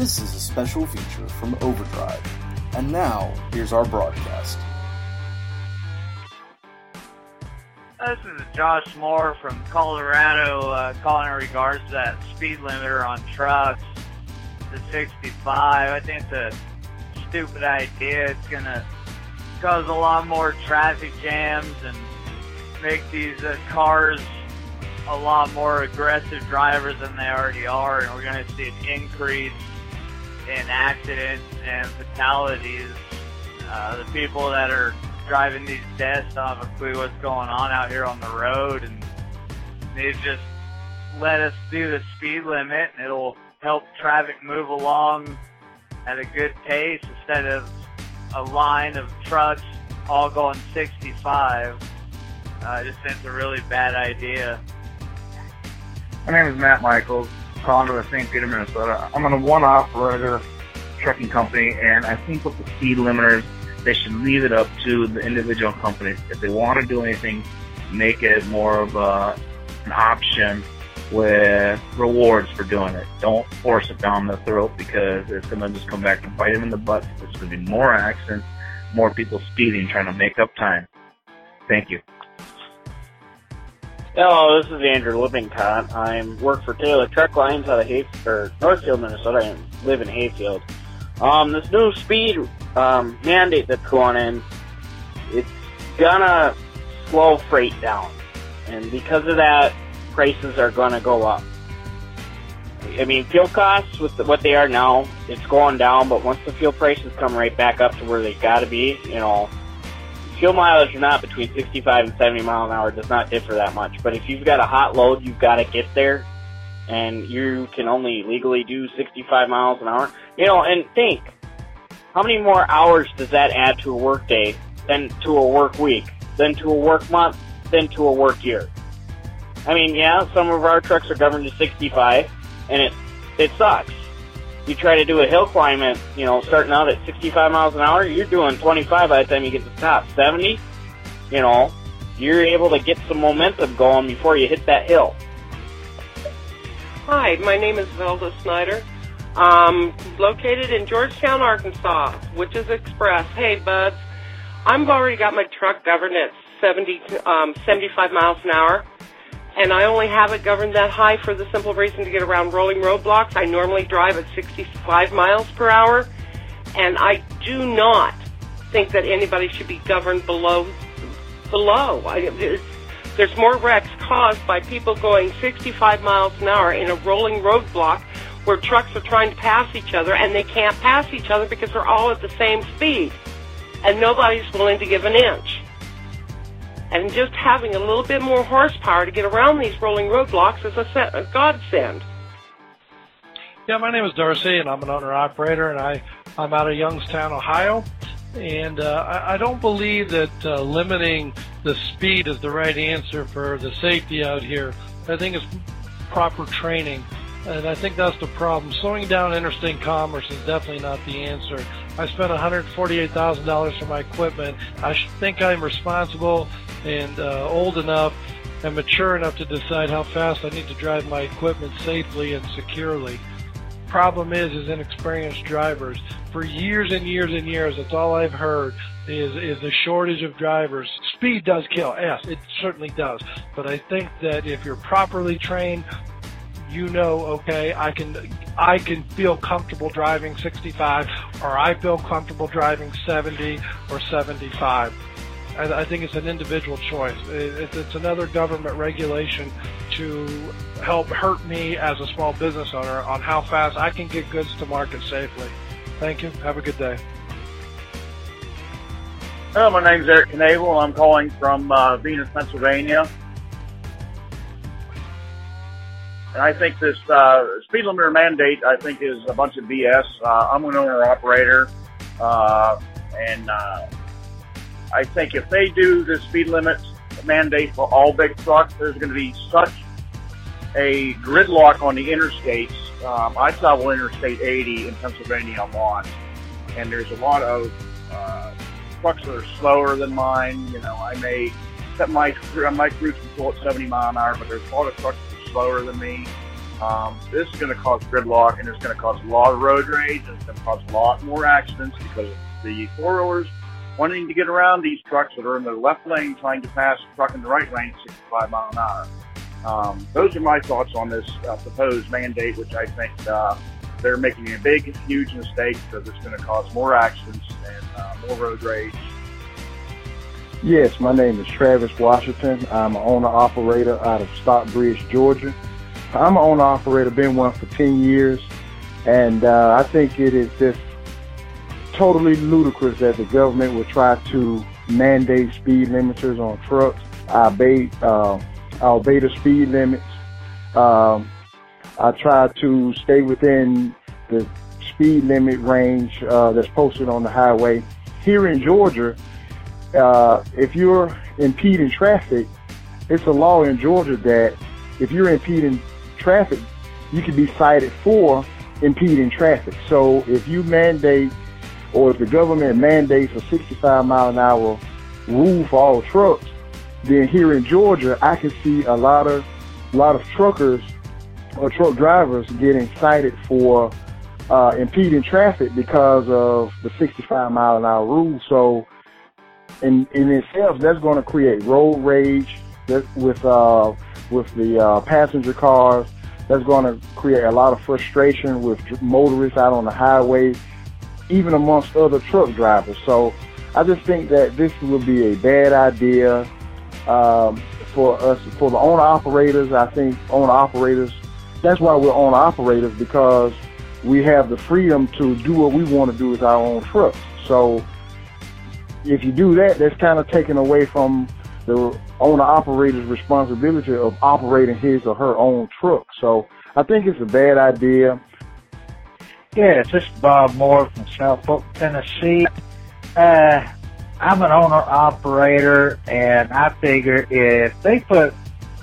This is a special feature from Overdrive. And now, here's our broadcast. This is Josh Moore from Colorado uh, calling in regards to that speed limiter on trucks the 65. I think it's a stupid idea. It's going to cause a lot more traffic jams and make these uh, cars a lot more aggressive drivers than they already are, and we're going to see an increase in accidents and fatalities. Uh, the people that are driving these tests don't have a clue what's going on out here on the road, and they've just let us do the speed limit, and it'll help traffic move along at a good pace instead of a line of trucks all going 65. Uh, I just think it's a really bad idea. My name is Matt Michaels, calling to St. Peter, Minnesota. I'm on a one operator trucking company, and I think with the speed limiters, they should leave it up to the individual companies. If they want to do anything, make it more of a, an option with rewards for doing it. Don't force it down the throat because it's going to just come back and bite them in the butt. There's going to be more accidents, more people speeding, trying to make up time. Thank you. Hello, this is Andrew Lippincott. I work for Taylor Truck Lines out of Hay- or Northfield, Minnesota. I live in Hayfield. Um, this new speed um, mandate that's going in, it's gonna slow freight down, and because of that, prices are gonna go up. I mean, fuel costs with the, what they are now, it's going down. But once the fuel prices come right back up to where they got to be, you know, fuel mileage or not between 65 and 70 mile an hour does not differ that much. But if you've got a hot load, you've got to get there, and you can only legally do 65 miles an hour. You know, and think, how many more hours does that add to a work day, then to a work week, then to a work month, then to a work year? I mean, yeah, some of our trucks are governed to 65, and it it sucks. You try to do a hill climb at, you know, starting out at 65 miles an hour, you're doing 25 by the time you get to the top. 70, you know, you're able to get some momentum going before you hit that hill. Hi, my name is Zelda Snyder. Um, located in Georgetown, Arkansas, which is Express. Hey, buds, I've already got my truck governed at 70, um, 75 miles an hour, and I only have it governed that high for the simple reason to get around rolling roadblocks. I normally drive at 65 miles per hour, and I do not think that anybody should be governed below below. I, there's more wrecks caused by people going 65 miles an hour in a rolling roadblock where trucks are trying to pass each other and they can't pass each other because they're all at the same speed and nobody's willing to give an inch. And just having a little bit more horsepower to get around these rolling roadblocks is a, a godsend. Yeah, my name is Darcy, and I'm an owner operator, and I I'm out of Youngstown, Ohio. And uh, I, I don't believe that uh, limiting the speed is the right answer for the safety out here. I think it's proper training. And I think that's the problem. Slowing down interstate commerce is definitely not the answer. I spent $148,000 for my equipment. I think I'm responsible and uh, old enough and mature enough to decide how fast I need to drive my equipment safely and securely. Problem is, is inexperienced drivers. For years and years and years, that's all I've heard is is the shortage of drivers. Speed does kill, yes, it certainly does. But I think that if you're properly trained, you know, okay, I can I can feel comfortable driving 65, or I feel comfortable driving 70 or 75. I, I think it's an individual choice. It, it's another government regulation to help hurt me as a small business owner on how fast I can get goods to market safely. Thank you. Have a good day. Hello, my name's Eric Knable. I'm calling from uh, Venus, Pennsylvania. And I think this uh, speed limiter mandate, I think, is a bunch of BS. Uh, I'm an owner operator, uh, and uh, I think if they do the speed limit mandate for all big trucks, there's going to be such a gridlock on the interstates. Um, I travel Interstate 80 in Pennsylvania a lot, and there's a lot of uh, trucks that are slower than mine. You know, I may set my my cruise control at 70 mile an hour, but there's a lot of trucks that are slower than me. Um, this is going to cause gridlock and it's going to cause a lot of road rage and it's going to cause a lot more accidents because of the four wheelers wanting to get around these trucks that are in the left lane trying to pass a truck in the right lane at 65 mile an hour. Um, those are my thoughts on this uh, proposed mandate, which I think uh, they're making a big, huge mistake because it's going to cause more accidents and uh, more road rage. Yes, my name is Travis Washington. I'm an owner operator out of Stockbridge, Georgia. I'm an owner operator, been one for 10 years, and uh, I think it is just totally ludicrous that the government would try to mandate speed limiters on trucks. I obey, uh, I obey the speed limits. Um, I try to stay within the speed limit range uh, that's posted on the highway. Here in Georgia, uh, if you're impeding traffic, it's a law in Georgia that if you're impeding traffic, you can be cited for impeding traffic. So if you mandate or if the government mandates a 65 mile an hour rule for all trucks, then here in Georgia, I can see a lot of, a lot of truckers or truck drivers getting cited for uh, impeding traffic because of the 65 mile an hour rule. So in, in itself, that's going to create road rage with, uh, with the uh, passenger cars. That's going to create a lot of frustration with motorists out on the highway, even amongst other truck drivers. So I just think that this would be a bad idea um, for us, for the owner operators. I think owner operators, that's why we're owner operators because we have the freedom to do what we want to do with our own trucks. So if you do that, that's kind of taken away from the owner operator's responsibility of operating his or her own truck. So I think it's a bad idea. Yes, this is Bob Moore from South Polk, Tennessee. Uh, I'm an owner operator, and I figure if they put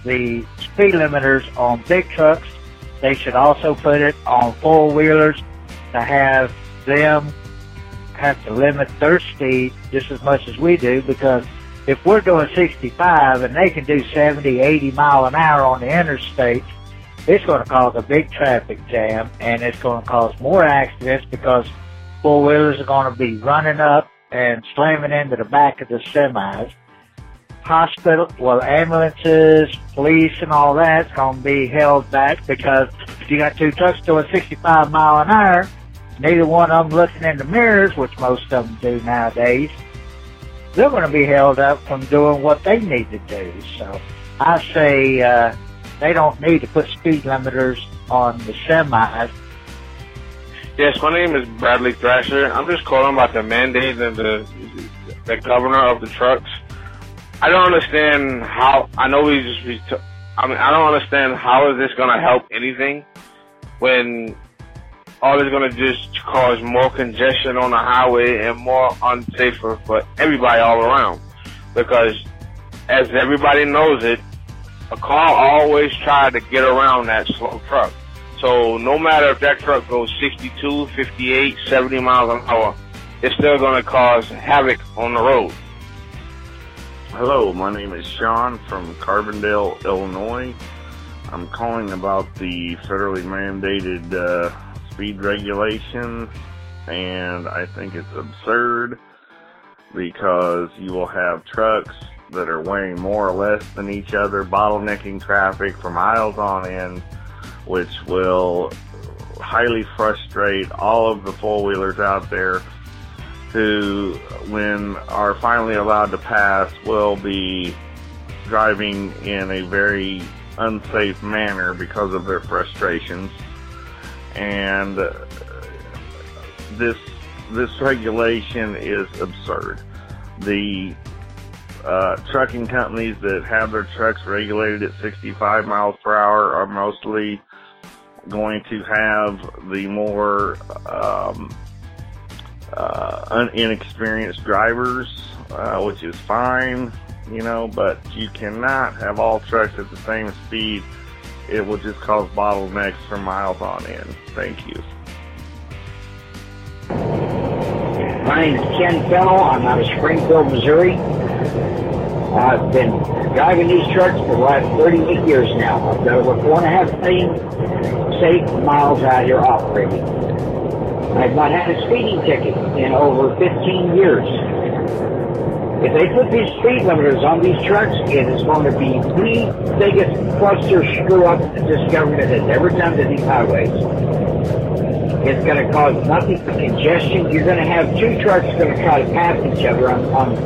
the speed limiters on big trucks, they should also put it on four wheelers to have them have to limit their speed just as much as we do because if we're doing 65 and they can do 70, 80 mile an hour on the interstate, it's going to cause a big traffic jam and it's going to cause more accidents because four wheelers are going to be running up and slamming into the back of the semis. Hospital, well, ambulances, police, and all that's going to be held back because if you got two trucks doing 65 mile an hour, neither one of them looking in the mirrors, which most of them do nowadays, they're going to be held up from doing what they need to do. So I say uh, they don't need to put speed limiters on the semis. Yes, my name is Bradley Thrasher. I'm just calling about the mandate of the the governor of the trucks. I don't understand how. I know just. We t- I mean, I don't understand how is this going to help anything when all it's going to just cause more congestion on the highway and more unsafer for everybody all around. Because as everybody knows it, a car always tries to get around that slow truck. So no matter if that truck goes 62, 58, 70 miles an hour, it's still going to cause havoc on the road. Hello, my name is Sean from Carbondale, Illinois. I'm calling about the federally mandated uh, speed regulation, and I think it's absurd because you will have trucks that are weighing more or less than each other, bottlenecking traffic for miles on end, which will highly frustrate all of the four wheelers out there who, when are finally allowed to pass, will be driving in a very unsafe manner because of their frustrations. And this this regulation is absurd. The uh, trucking companies that have their trucks regulated at 65 miles per hour are mostly going to have the more um, uh, inexperienced drivers, uh, which is fine, you know, but you cannot have all trucks at the same speed. It will just cause bottlenecks for miles on end. Thank you. My name is Ken Fennell. I'm out of Springfield, Missouri. I've been driving these trucks for the last 38 years now. I've got over four and a half million safe miles out here operating. I've not had a speeding ticket in over 15 years. If they put these speed limiters on these trucks, it is going to be the biggest cluster screw up that this government has ever done to these highways. It's going to cause nothing but congestion. You're going to have two trucks going to try to pass each other on, on,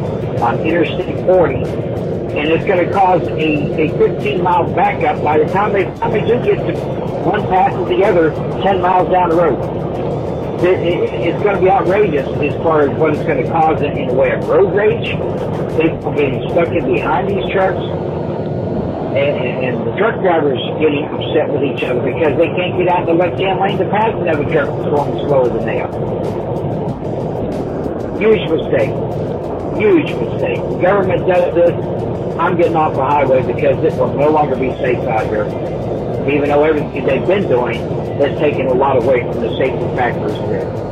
on Interstate 40, and it's going to cause a, a 15 mile backup by the time they, time they do get to one pass or the other 10 miles down the road it, it, it's going to be outrageous as far as what it's going to cause in, the way of road rage. People getting stuck in behind these trucks. And, and, and the truck drivers getting upset with each other because they can't get out in the left-hand lane to pass another truck that's going slower than they are. Huge mistake. Huge mistake. The government does this. I'm getting off the highway because it will no longer be safe out here. Even though everything they've been doing has taken a lot away from the safety factors there.